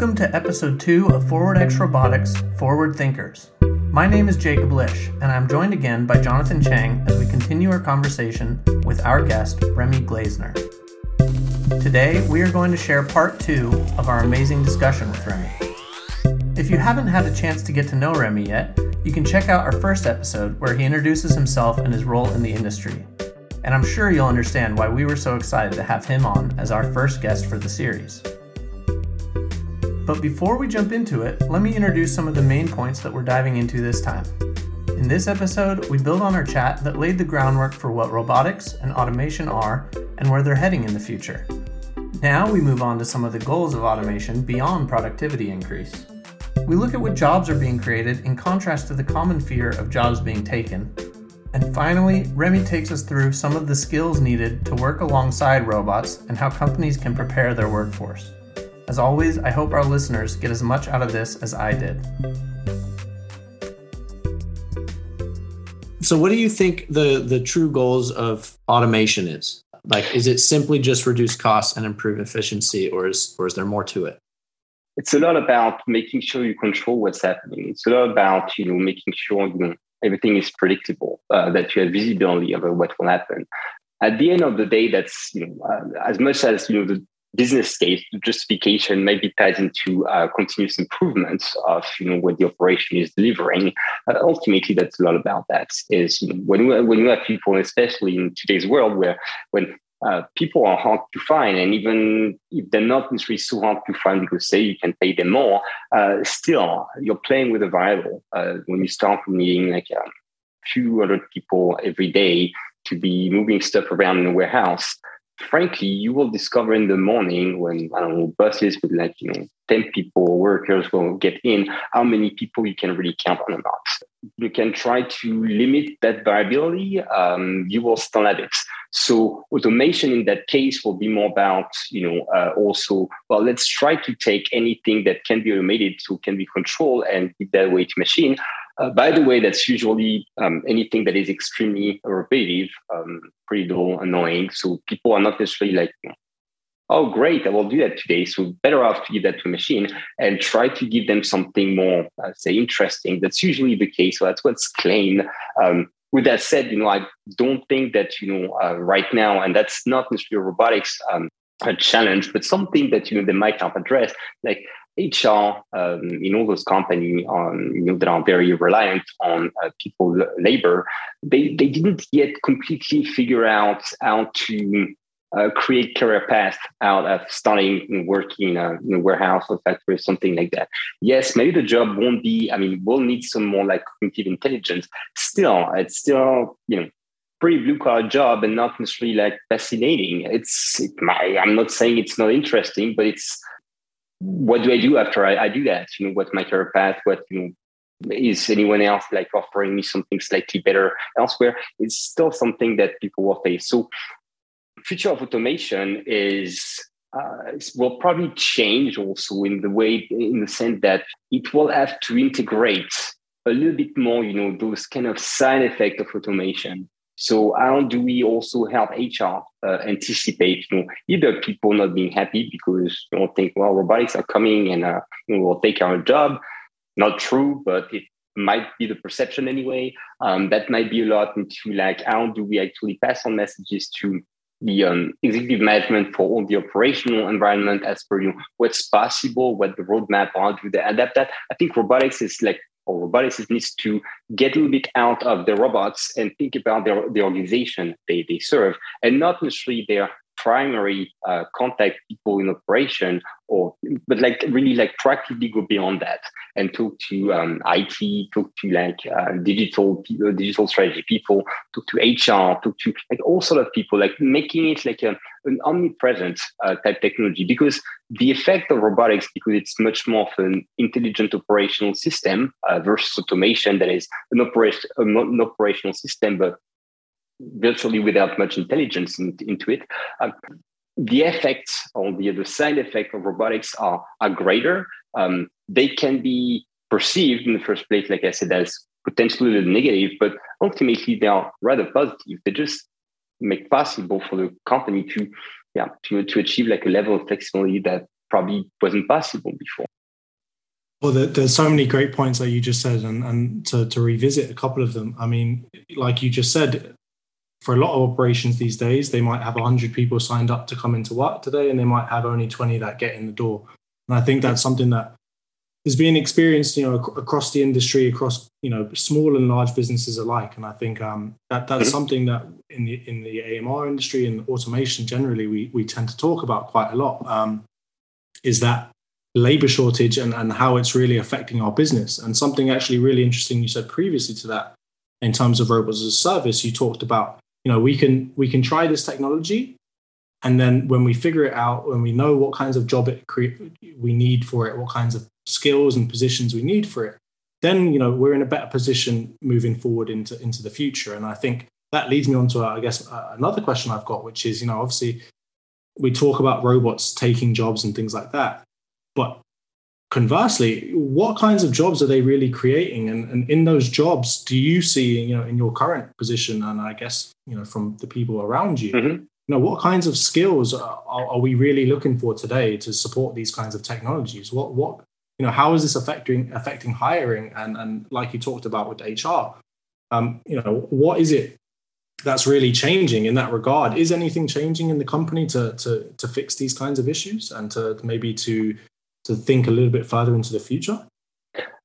Welcome to episode two of ForwardX Robotics Forward Thinkers. My name is Jacob Lish, and I'm joined again by Jonathan Chang as we continue our conversation with our guest, Remy Glaisner. Today, we are going to share part two of our amazing discussion with Remy. If you haven't had a chance to get to know Remy yet, you can check out our first episode where he introduces himself and his role in the industry. And I'm sure you'll understand why we were so excited to have him on as our first guest for the series. But before we jump into it, let me introduce some of the main points that we're diving into this time. In this episode, we build on our chat that laid the groundwork for what robotics and automation are and where they're heading in the future. Now we move on to some of the goals of automation beyond productivity increase. We look at what jobs are being created in contrast to the common fear of jobs being taken. And finally, Remy takes us through some of the skills needed to work alongside robots and how companies can prepare their workforce. As always, I hope our listeners get as much out of this as I did. So, what do you think the, the true goals of automation is? Like, is it simply just reduce costs and improve efficiency, or is, or is there more to it? It's a lot about making sure you control what's happening. It's a lot about you know making sure you know everything is predictable, uh, that you have visibility over what will happen. At the end of the day, that's you know uh, as much as you know the business case justification maybe ties into uh, continuous improvements of you know what the operation is delivering. Uh, ultimately, that's a lot about that. Is you know, when we, when you have people, especially in today's world, where when uh, people are hard to find, and even if they're not necessarily so hard to find because say you can pay them more, uh, still you're playing with a variable. Uh, when you start needing like a few hundred people every day to be moving stuff around in a warehouse, frankly, you will discover in the morning when I don't know buses with like you know ten people workers will get in, how many people you can really count on a not. You can try to limit that variability. Um, you will still have it. So automation in that case will be more about you know uh, also well let's try to take anything that can be automated so can be controlled and give that away to machine uh, by the way, that's usually um, anything that is extremely repetitive, um, pretty dull, annoying. So people are not necessarily like, oh, great, I will do that today. So better off to give that to a machine and try to give them something more, uh, say, interesting. That's usually the case. So that's what's claimed. Um, with that said, you know, I don't think that, you know, uh, right now, and that's not necessarily robotics um, a challenge, but something that, you know, they might not address, like HR um, in all those companies on, you know, that are very reliant on uh, people labor, they, they didn't yet completely figure out how to uh, create career path out of starting and working in a, warehouse or factory or something like that. Yes, maybe the job won't be, I mean, we'll need some more like cognitive intelligence. Still, it's still, you know, pretty blue collar job and not necessarily like fascinating. It's, it, I'm not saying it's not interesting, but it's, what do I do after I, I do that? You know, what's my career path? What you know, is anyone else like offering me something slightly better elsewhere? It's still something that people will face. So, future of automation is uh, will probably change also in the way, in the sense that it will have to integrate a little bit more, you know, those kind of side effects of automation. So how do we also help HR uh, anticipate, you know, either people not being happy because you know think, well, robotics are coming and uh, will take our job. Not true, but it might be the perception anyway. Um, that might be a lot into like how do we actually pass on messages to the um, executive management for all the operational environment as per you what's possible, what the roadmap, how do they adapt that. I think robotics is like or robotics needs to get a little bit out of the robots and think about their, the organization they, they serve and not necessarily their primary uh, contact people in operation or but like really like practically go beyond that and talk to um, IT, talk to like uh, digital people, digital strategy people, talk to HR, talk to like all sort of people, like making it like a, an omnipresent uh, type technology because the effect of robotics, because it's much more of an intelligent operational system uh, versus automation that is an, operation, an operational system, but virtually without much intelligence in, into it. Uh, the effects or the, the side effect of robotics are, are greater. Um, they can be perceived in the first place, like I said, as potentially negative, but ultimately they are rather positive. They just make possible for the company to, yeah, to, to achieve like a level of flexibility that probably wasn't possible before. Well, there's so many great points that you just said, and, and to, to revisit a couple of them. I mean, like you just said, for a lot of operations these days, they might have 100 people signed up to come into work today, and they might have only 20 that get in the door. And I think that's something that is being experienced, you know, across the industry, across you know small and large businesses alike. And I think um, that that's mm-hmm. something that in the in the AMR industry and automation generally, we we tend to talk about quite a lot. Um, is that labor shortage and, and how it's really affecting our business. And something actually really interesting you said previously to that in terms of robots as a service, you talked about, you know, we can we can try this technology and then when we figure it out, when we know what kinds of job it cre- we need for it, what kinds of skills and positions we need for it, then you know we're in a better position moving forward into into the future. And I think that leads me on to I guess another question I've got, which is you know obviously we talk about robots taking jobs and things like that, but conversely, what kinds of jobs are they really creating? And, and in those jobs, do you see, you know, in your current position, and I guess, you know, from the people around you, mm-hmm. you know, what kinds of skills are, are, we really looking for today to support these kinds of technologies? What, what, you know, how is this affecting affecting hiring? And and like you talked about with HR, um, you know, what is it that's really changing in that regard? Is anything changing in the company to to to fix these kinds of issues and to maybe to to think a little bit further into the future?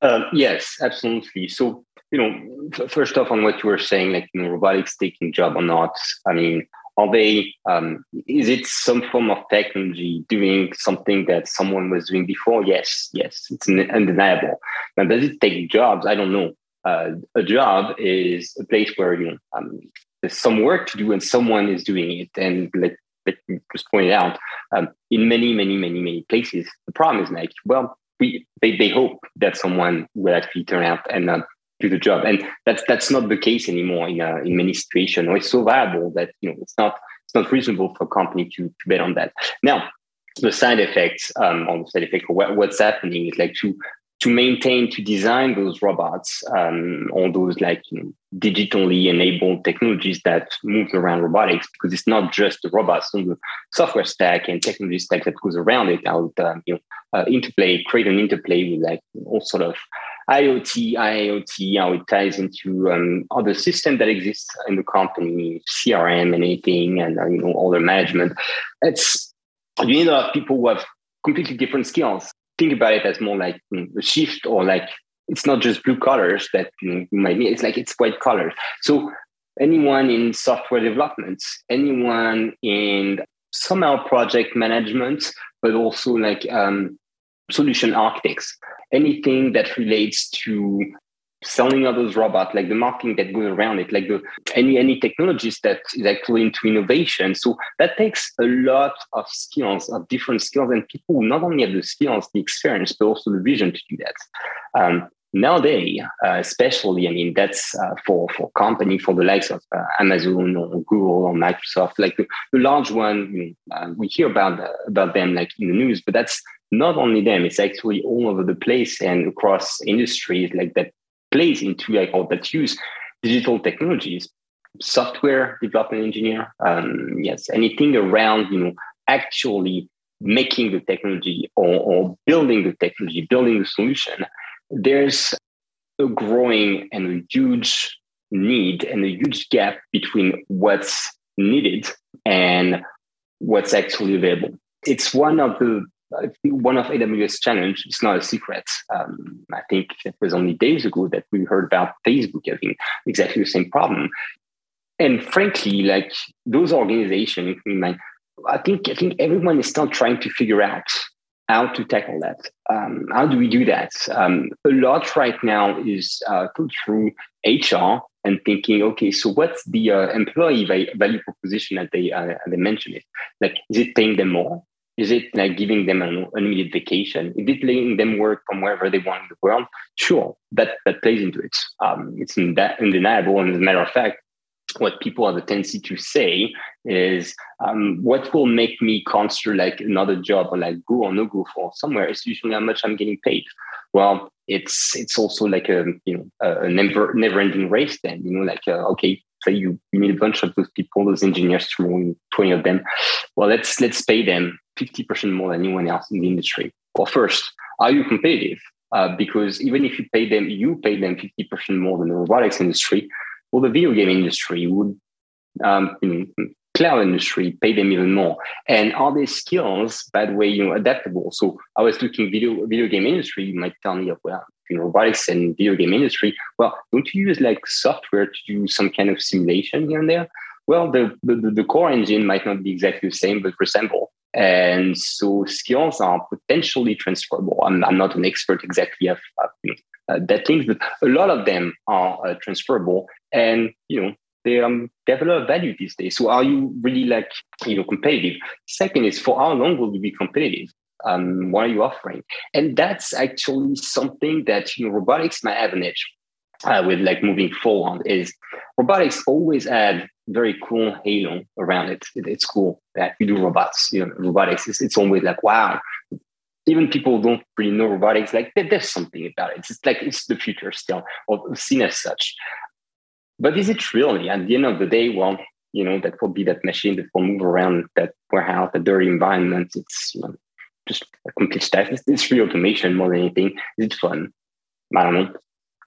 Um, yes, absolutely. So, you know, first off, on what you were saying, like, you know, robotics taking job or not, I mean, are they, um, is it some form of technology doing something that someone was doing before? Yes, yes, it's undeniable. Now, does it take jobs? I don't know. Uh, a job is a place where, you know, um, there's some work to do and someone is doing it. And like that you just pointed out, um, in many, many, many, many places, the problem is like, well, we they, they hope that someone will actually turn out and uh, do the job, and that's that's not the case anymore in uh, in many situations. Or it's so viable that you know it's not it's not reasonable for a company to to bet on that. Now, the side effects um, on the side effect, what, what's happening is like to to maintain to design those robots um, all those like you know, digitally enabled technologies that move around robotics because it's not just the robots on the software stack and technology stack that goes around it it, um, you know uh, interplay create an interplay with like all sort of IoT, IoT, how it ties into um, other systems that exist in the company, CRM and anything, and uh, you know all the management. It's you need a lot of people who have completely different skills think about it as more like a shift or like it's not just blue colors that you might need. It's like it's white colors. So anyone in software development, anyone in somehow project management, but also like um, solution architects, anything that relates to selling all those robots, like the marketing that goes around it, like the any any technologies that is actually into innovation. So that takes a lot of skills, of different skills, and people not only have the skills, the experience, but also the vision to do that. Um, nowadays, uh, especially, I mean, that's uh, for for company for the likes of uh, Amazon or Google or Microsoft, like the, the large one. Uh, we hear about uh, about them like in the news, but that's not only them; it's actually all over the place and across industries like that plays into like all that use digital technologies software development engineer um, yes anything around you know actually making the technology or, or building the technology building the solution there's a growing and a huge need and a huge gap between what's needed and what's actually available. It's one of the One of AWS challenge, it's not a secret. Um, I think it was only days ago that we heard about Facebook having exactly the same problem. And frankly, like those organizations, I think I think everyone is still trying to figure out how to tackle that. Um, how do we do that? Um, a lot right now is uh, through HR and thinking, okay, so what's the uh, employee value proposition that they uh, they mention it? Like, is it paying them more? Is it like giving them an unlimited vacation? Is it letting them work from wherever they want in the world? Sure, that, that plays into it. Um, it's undeniable. And as a matter of fact, what people have a tendency to say is um, what will make me consider like another job or like go or no go for somewhere is usually how much I'm getting paid. Well, it's it's also like a you know a never never ending race. Then you know like uh, okay, say you, you a bunch of those people, those engineers, 20 of them. Well, let's let's pay them 50% more than anyone else in the industry. Well, first, are you competitive? uh, because even if you pay them, you pay them 50% more than the robotics industry, or the video game industry would, um, know, cloud industry pay them even more. And are these skills, by the way, you know, adaptable? So I was looking video video game industry, you might tell me, well, you know, robotics and video game industry, well, don't you use like software to do some kind of simulation here and there? Well, the, the, the core engine might not be exactly the same, but resemble. And so skills are potentially transferable. I'm, I'm not an expert exactly of, uh, that things, but a lot of them are uh, transferable. And you know, they um, of value these days. So are you really like you know competitive? Second is for how long will you be competitive? Um, what are you offering? And that's actually something that you know robotics might have an edge uh, with like moving forward. Is robotics always had very cool halo around it. it it's cool that you do robots. You know, robotics. It's, it's always like wow. Even people don't really know robotics. Like there's something about it. It's like it's the future still, or seen as such. But is it really? At the end of the day, well, you know, that will be that machine that will move around that warehouse, that dirty environment. It's you know, just a complete stuff. It's, it's automation more than anything. Is it fun? I don't know.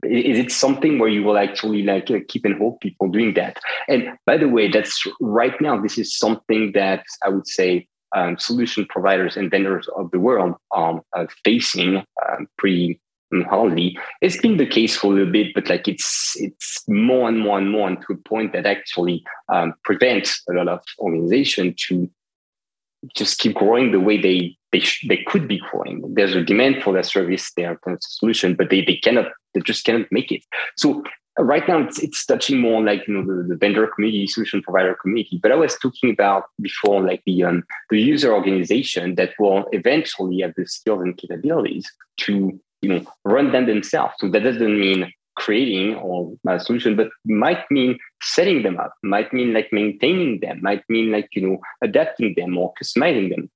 Is it something where you will actually like uh, keep and hold people doing that? And by the way, that's right now. This is something that I would say um, solution providers and vendors of the world are uh, facing um, pretty hardly. It's been the case for a little bit, but like it's it's more and more and more, and to a point that actually um, prevents a lot of organization to just keep growing the way they they sh- they could be growing. There's a demand for their service, their solution, but they they cannot they just cannot make it. So uh, right now it's, it's touching more like you know the, the vendor community solution provider community but i was talking about before like the um, the user organization that will eventually have the skills and capabilities to you know run them themselves. So that doesn't mean creating or a solution, but might mean setting them up, might mean like maintaining them, might mean like you know adapting them or customizing them.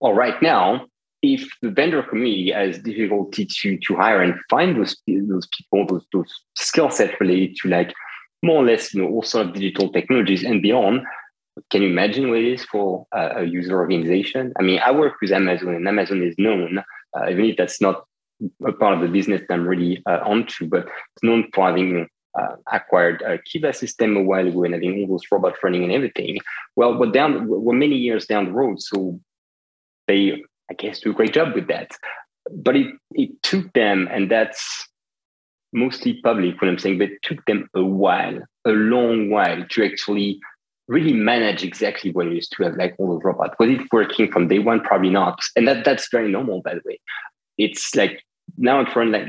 Or right now, if the vendor community has difficulty to to hire and find those those people, those, those skill sets related to like more or less you know all sort of digital technologies and beyond. Can you imagine what it is for a, user organization? I mean, I work with Amazon, and Amazon is known, uh, even if that's not a part of the business that I'm really uh, onto, but it's known for having uh, acquired a Kiva system a while ago and having all those robots running and everything. Well, we're down, we're many years down the road, so they, I guess, do a great job with that. But it it took them, and that's mostly public what I'm saying, but it took them a while, a long while to actually really manage exactly what it is to have like all those robots. Was it working from day one? Probably not. And that that's very normal, by the way it's like now it runs like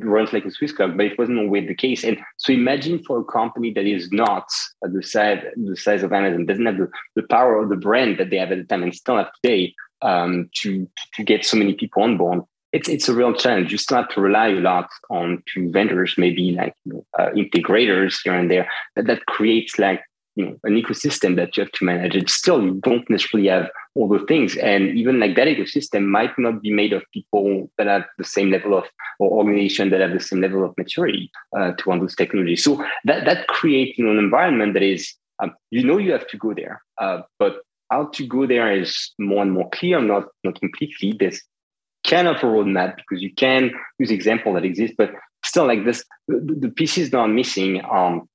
runs like a Swiss clock, but it wasn't always the case. And so imagine for a company that is not the size the size of Amazon, doesn't have the, the power of the brand that they have at the time and still have today um, to to get so many people on board. It's it's a real challenge. You still have to rely a lot on to vendors, maybe like you know, uh, integrators here and there. That that creates like you know an ecosystem that you have to manage. And still you don't necessarily have all the things. And even like that ecosystem might not be made of people that have the same level of or organization that have the same level of maturity uh, to handle this technology. So that that creates you know, an environment that is um, you know you have to go there uh, but how to go there is more and more clear not not completely. There's kind of a roadmap because you can use example that exists but still like this the, the pieces that are missing um,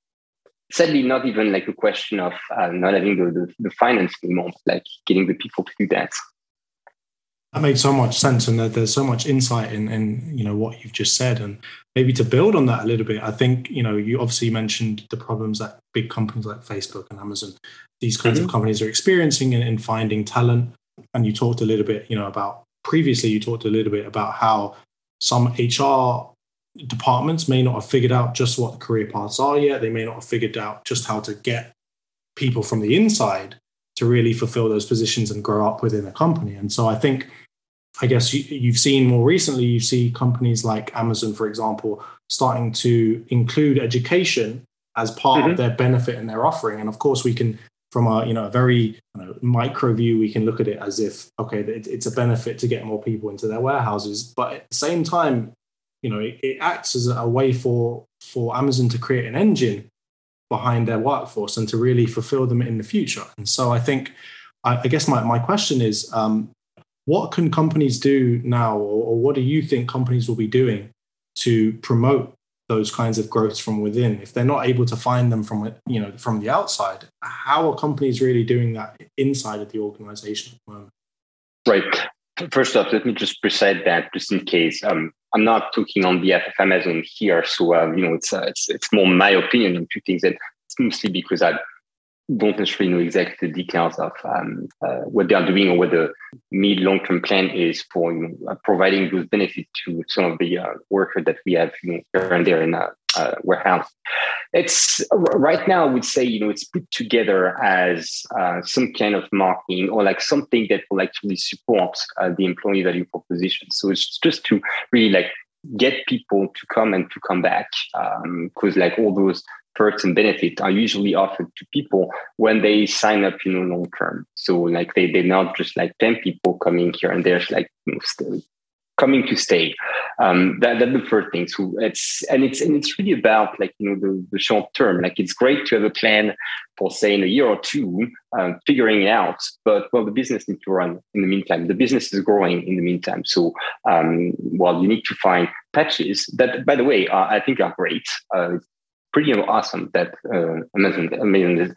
sadly not even like a question of uh, not having the, the, the finance anymore, like getting the people to do that. That makes so much sense, and there's so much insight in, in you know what you've just said, and maybe to build on that a little bit. I think you know you obviously mentioned the problems that big companies like Facebook and Amazon, these kinds mm-hmm. of companies are experiencing in, in finding talent, and you talked a little bit, you know, about previously you talked a little bit about how some HR departments may not have figured out just what the career paths are yet. They may not have figured out just how to get people from the inside to really fulfill those positions and grow up within a company. And so I think, I guess you, have seen more recently, you see companies like Amazon, for example, starting to include education as part mm-hmm. of their benefit and their offering. And of course, we can, from a you know a very you know, micro view, we can look at it as if okay, it's a benefit to get more people into their warehouses. But at the same time, you know, it, it acts as a way for for Amazon to create an engine behind their workforce and to really fulfill them in the future. And so I think, I, I guess my, my question is, um, what can companies do now, or, or what do you think companies will be doing to promote those kinds of growths from within? If they're not able to find them from you know from the outside how are companies really doing that inside of the organization at the moment? Right first off let me just precise that just in case. Um, i'm not talking on behalf of amazon here so um, you know it's, uh, it's it's more my opinion on two things and it's mostly because i don't necessarily know exactly the details of um, uh, what they are doing or what the mid long term plan is for you know, uh, providing those benefits to some of the uh, workers that we have you know, here and there in a uh, warehouse. It's right now, I would say, you know, it's put together as uh, some kind of marketing or like something that will actually support uh, the employee value proposition. So it's just to really like get people to come and to come back because um, like all those perks and benefits are usually offered to people when they sign up, you know, long term. So like they they're not just like ten people coming here and there's like you know, coming to stay. Um, that that's the first thing. So it's and it's and it's really about like you know the, the short term. Like it's great to have a plan for say in a year or two, um, figuring it out. But well, the business needs to run in the meantime. The business is growing in the meantime. So um, well, you need to find patches that, by the way, uh, I think are great. Uh, pretty awesome that uh, Amazon is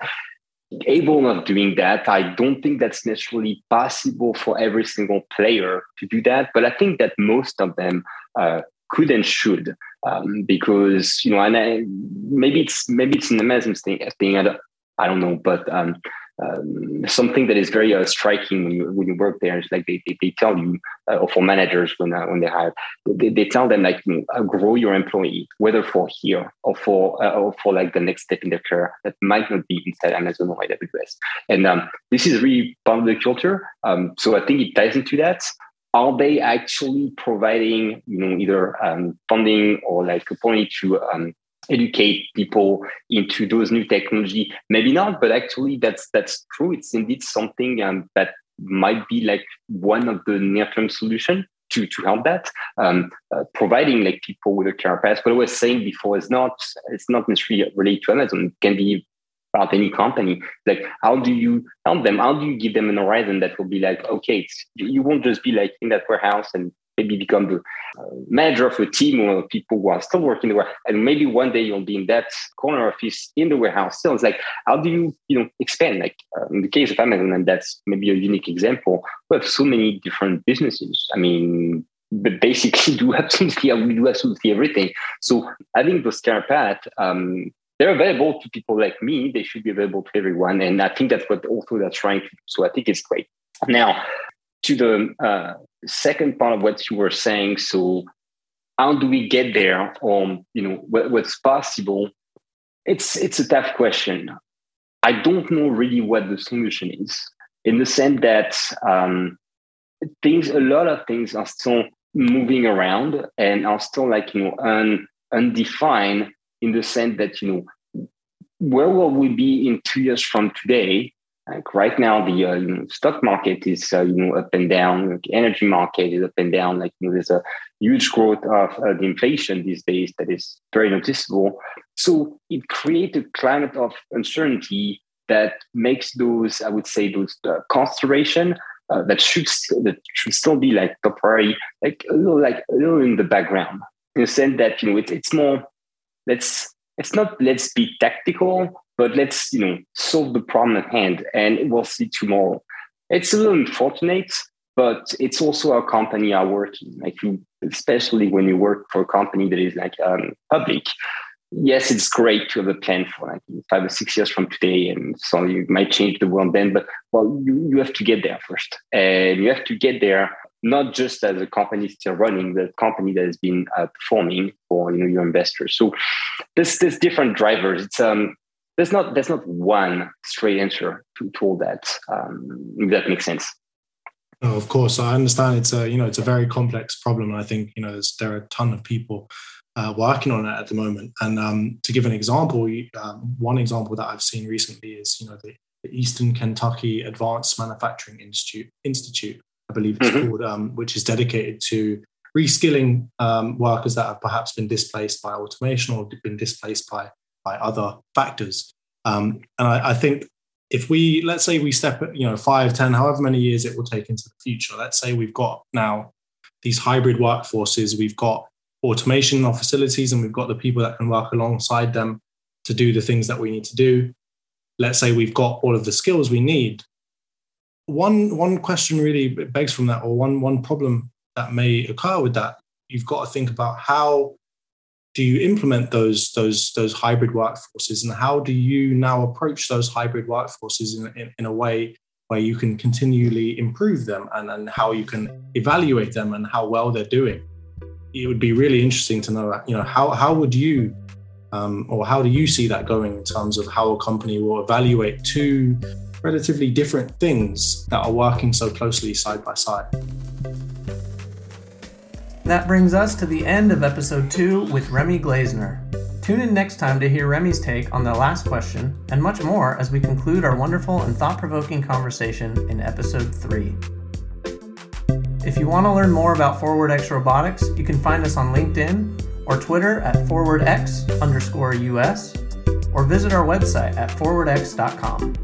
able of doing that. I don't think that's necessarily possible for every single player to do that, but I think that most of them uh, could and should um, because you know, and I, maybe it's maybe it's an Amazon thing. thing I, don't, I don't know, but um, um, something that is very uh, striking when you when you work there is like they, they, they tell you uh, or for managers when uh, when they hire they, they tell them like uh, grow your employee whether for here or for uh, or for like the next step in their career that might not be inside Amazon or AWS and um, this is really part of the culture um, so I think it ties into that. Are they actually providing you know either um, funding or like a point to um, educate people into those new technology. Maybe not but actually that's that's true. It's indeed something um, that might be like one of the near-term solution to, to help that um, uh, providing like people with a career path. What i was saying before is not it's not necessarily related to amazon. It can be about any company. Like how do you help them? How do you give them an horizon that will be like okay you won't just be like in that warehouse and maybe become the manager of a team or people who are still working there. And maybe one day you'll be in that corner office in the warehouse still. It's like, how do you, you know, expand? Like uh, in the case of Amazon, and that's maybe a unique example. We have so many different businesses. I mean, but basically do absolutely we do absolutely everything. So I think those care path, um, they're available to people like me. They should be available to everyone, and I think that's what also they're trying to. do. So I think it's great. Now, to the uh, second part of what you were saying, so how do we get there? Or you know, what, what's possible? It's it's a tough question. I don't know really what the solution is, in the sense that um, things, a lot of things are still moving around and are still like you know un, undefined in the sense that you know where will we be in two years from today like right now, the uh, you know, stock market is uh, you know up and down. Like energy market is up and down. Like you know, there's a huge growth of uh, the inflation these days that is very noticeable. So it creates a climate of uncertainty that makes those, I would say, those uh, consideration uh, that should that should still be like temporary, like a little like a little in the background. In the sense that you know it's it's more let's it's not let's be tactical but let's you know solve the problem at hand and we'll see tomorrow it's a little unfortunate but it's also our company are working like especially when you work for a company that is like um, public yes it's great to have a plan for like five or six years from today and so you might change the world then but well you, you have to get there first and you have to get there not just as a company still running, the company that has been uh, performing for you know your investors. So there's there's different drivers. It's um there's not there's not one straight answer to, to all that. Um, if that makes sense. No, of course, I understand. It's a you know it's a very complex problem. And I think you know there are a ton of people uh, working on it at the moment. And um, to give an example, um, one example that I've seen recently is you know the, the Eastern Kentucky Advanced Manufacturing Institute, Institute I believe it's mm-hmm. called, um, which is dedicated to reskilling um, workers that have perhaps been displaced by automation or been displaced by by other factors. Um, and I, I, think if we let's say we step you know five ten however many years it will take into the future let's say we've got now these hybrid workforces we've got automation in our facilities and we've got the people that can work alongside them to do the things that we need to do. Let's say we've got all of the skills we need. One one question really begs from that or one one problem that may occur with that. You've got to think about how do you implement those those those hybrid workforces? And how do you now approach those hybrid workforces in, in, in, a way where you can continually improve them and, and how you can evaluate them and how well they're doing? It would be really interesting to know you know how how would you um, or how do you see that going in terms of how a company will evaluate two relatively different things that are working so closely side by side that brings us to the end of episode 2 with Remy Glaisner. Tune in next time to hear Remy's take on the last question and much more as we conclude our wonderful and thought provoking conversation in episode 3. If you want to learn more about ForwardX Robotics, you can find us on LinkedIn or Twitter at forwardx underscore US or visit our website at forwardx.com.